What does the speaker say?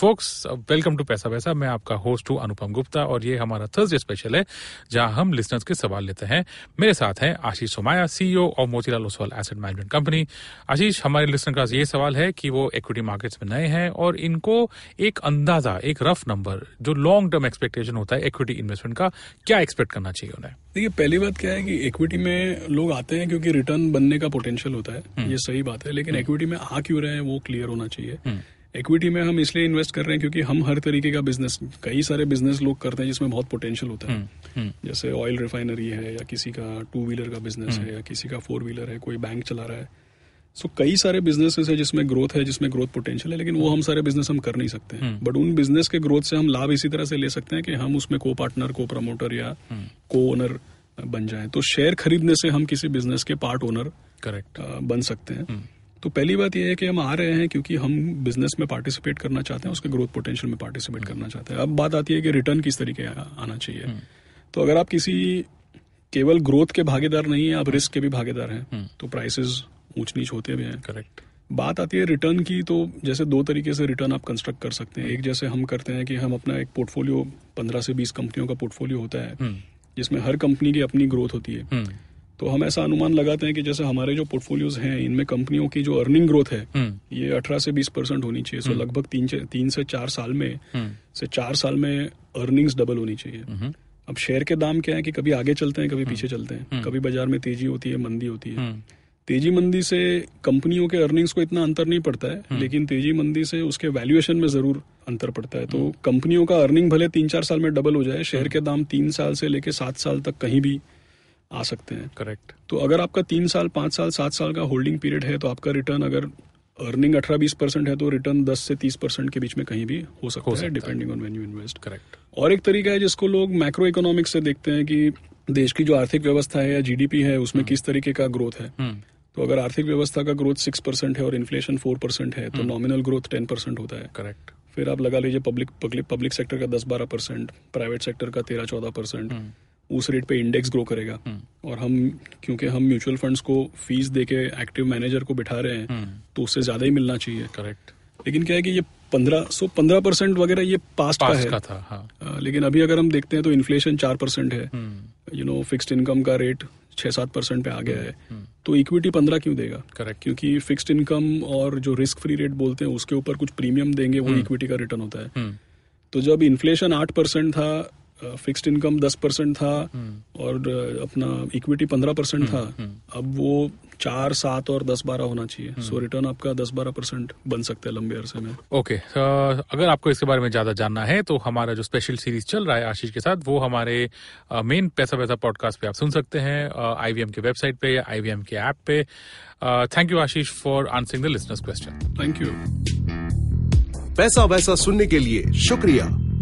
Focus welcome to पैसा वैसा मैं आपका होस्ट हूँ अनुपम गुप्ता और ये हमारा थर्सडे स्पेशल है जहाँ हम लिसनर्स के सवाल लेते हैं। मेरे साथ हैं आशीष सोमाया सीईओ और Motilal Oswal asset management company Ashish हमारे लिसनर का ये सवाल है कि वो इक्विटी मार्केट्स में नए हैं और इनको एक अंदाज़ा एक रफ नंबर जो लॉन्ग टर्म एक्सपेक्टेशन होता है इक्विटी इन्वेस्टमेंट का क्या एक्सपेक्ट करना चाहिए उन्हें? देखिए पहली बात क्या है कि इक्विटी में लोग आते हैं क्योंकि रिटर्न बनने का पोटेंशियल होता है। ये सही बात है लेकिन इक्विटी में आ क्यों रहे हैं वो क्लियर होना चाहिए। इक्विटी में हम इसलिए इन्वेस्ट कर रहे हैं क्योंकि हम हर तरीके का बिज़नेस कई सारे बिज़नेस लोग करते हैं जिसमें बहुत पोटेंशियल होता है। जैसे ऑयल रिफाइनरी है या किसी का टू व्हीलर का बिज़नेस है या किसी का फोर व्हीलर है कोई बैंक चला रहा है। सो so, कई सारे बिजनेसेस है जिसमें ग्रोथ है जिसमें ग्रोथ पोटेंशियल है लेकिन वो हम सारे बिज़नेस हम कर नहीं सकते हैं। बट उन बिज़नेस के ग्रोथ से हम लाभ इसी तरह से ले सकते हैं कि हम उसमें को पार्टनर को प्रमोटर या को ओनर बन जाए। तो शेयर खरीदने से हम किसी बिज़नेस के पार्ट ओनर करेक्ट बन सकते हैं। तो पहली बात यह है कि हम आ रहे हैं क्योंकि हम बिज़नेस में पार्टिसिपेट करना चाहते हैं उसके ग्रोथ पोटेंशियल में पार्टिसिपेट करना चाहते हैं। अब बात आती है कि रिटर्न किस तरीके आना चाहिए। तो अगर आप किसी केवल ग्रोथ के भागीदार नहीं है आप रिस्क के भी भागीदार हैं तो प्राइसेस ऊंच नीच होते भी हैं। करेक्ट बात आती है रिटर्न की तो जैसे दो तरीके से रिटर्न आप कंस्ट्रक्ट कर सकते हैं। एक जैसे हम करते हैं कि हम अपना एक पोर्टफोलियो पंद्रह से बीस कंपनियों का पोर्टफोलियो होता है जिसमें हर कंपनी की अपनी ग्रोथ होती है। तो हम ऐसा अनुमान लगाते हैं कि जैसे हमारे जो पोर्टफोलियोज हैं इनमें कंपनियों की जो अर्निंग ग्रोथ है ये 18 से 20 परसेंट होनी चाहिए। सो लगभग तीन तीन से चार साल में से चार साल में अर्निंग्स डबल होनी चाहिए। अब शेयर के दाम क्या है कि कभी आगे चलते हैं कभी पीछे चलते हैं। कभी बाज़ार में तेज़ी होती है मंदी होती है। तेज़ी मंदी से कंपनियों के अर्निंग्स को इतना अंतर नहीं पड़ता है लेकिन तेज़ी मंदी से उसके वैल्यूएशन में ज़रूर अंतर पड़ता है। तो कंपनियों का अर्निंग भले तीन चार साल में डबल हो जाए शेयर के दाम तीन साल से लेके सात साल तक कहीं भी आ सकते हैं। करेक्ट तो अगर आपका तीन साल पाँच साल सात साल का होल्डिंग पीरियड है तो आपका रिटर्न अगर अर्निंग अठारह बीस परसेंट है तो रिटर्न दस से तीस परसेंट के बीच में कहीं भी हो सकता हो सकता है। Depending on when you invest correct और एक तरीका है जिसको लोग मैक्रो इकोनॉमिक्स से देखते हैं कि देश की जो आर्थिक व्यवस्था है या जीडीपी है उसमें किस तरीके का ग्रोथ है। तो अगर आर्थिक व्यवस्था का ग्रोथ सिक्स परसेंट है और इन्फ्लेशन फोर परसेंट है तो नॉमिनल ग्रोथ टेन परसेंट होता है। करेक्ट फिर आप लगा लीजिए पब्लिक पब्लिक पब्लिक सेक्टर का दस बारह परसेंट प्राइवेट सेक्टर का तेरह चौदह परसेंट। उस रेट पे इंडेक्स ग्रो करेगा। और हम क्योंकि हम म्यूचुअल फंड्स को फ़ीस दे के एक्टिव मैनेजर को बिठा रहे हैं तो उससे ज़्यादा ही मिलना चाहिए। करेक्ट लेकिन क्या है कि ये पंद्रह सो पंद्रह परसेंट वगैरह ये पास्ट का है। का था हाँ। लेकिन अभी अगर हम देखते हैं तो इन्फ्लेशन चार परसेंट है। यू नो फिक्स्ड इनकम का रेट छह सात परसेंट पे आ गया है। तो इक्विटी पंद्रह क्यों देगा? करेक्ट क्योंकि फिक्स्ड इनकम और जो रिस्क फ्री रेट बोलते हैं उसके ऊपर कुछ प्रीमियम देंगे वो इक्विटी का रिटर्न होता है। तो जब इन्फ्लेशन आठ परसेंट था फिक्स्ड इनकम दस परसेंट था और अपना इक्विटी पंद्रह परसेंट था। अब वो चार सात और दस बारह होना चाहिए। सो रिटर्न आपका दस बारह परसेंट बन सकता है लंबे अरसे में। ओके अगर आपको इसके बारे में ज़्यादा जानना है तो हमारा जो स्पेशल सीरीज़ चल रहा है आशीष के साथ वो हमारे मेन पैसा पैसा पॉडकास्ट पे आप सुन सकते हैं आईवीएम के वेबसाइट पे या आईवीएम के ऐप पे। Thank you Ashish for answering the listeners question thank you Paisa Vaisa सुनने के लिए शुक्रिया।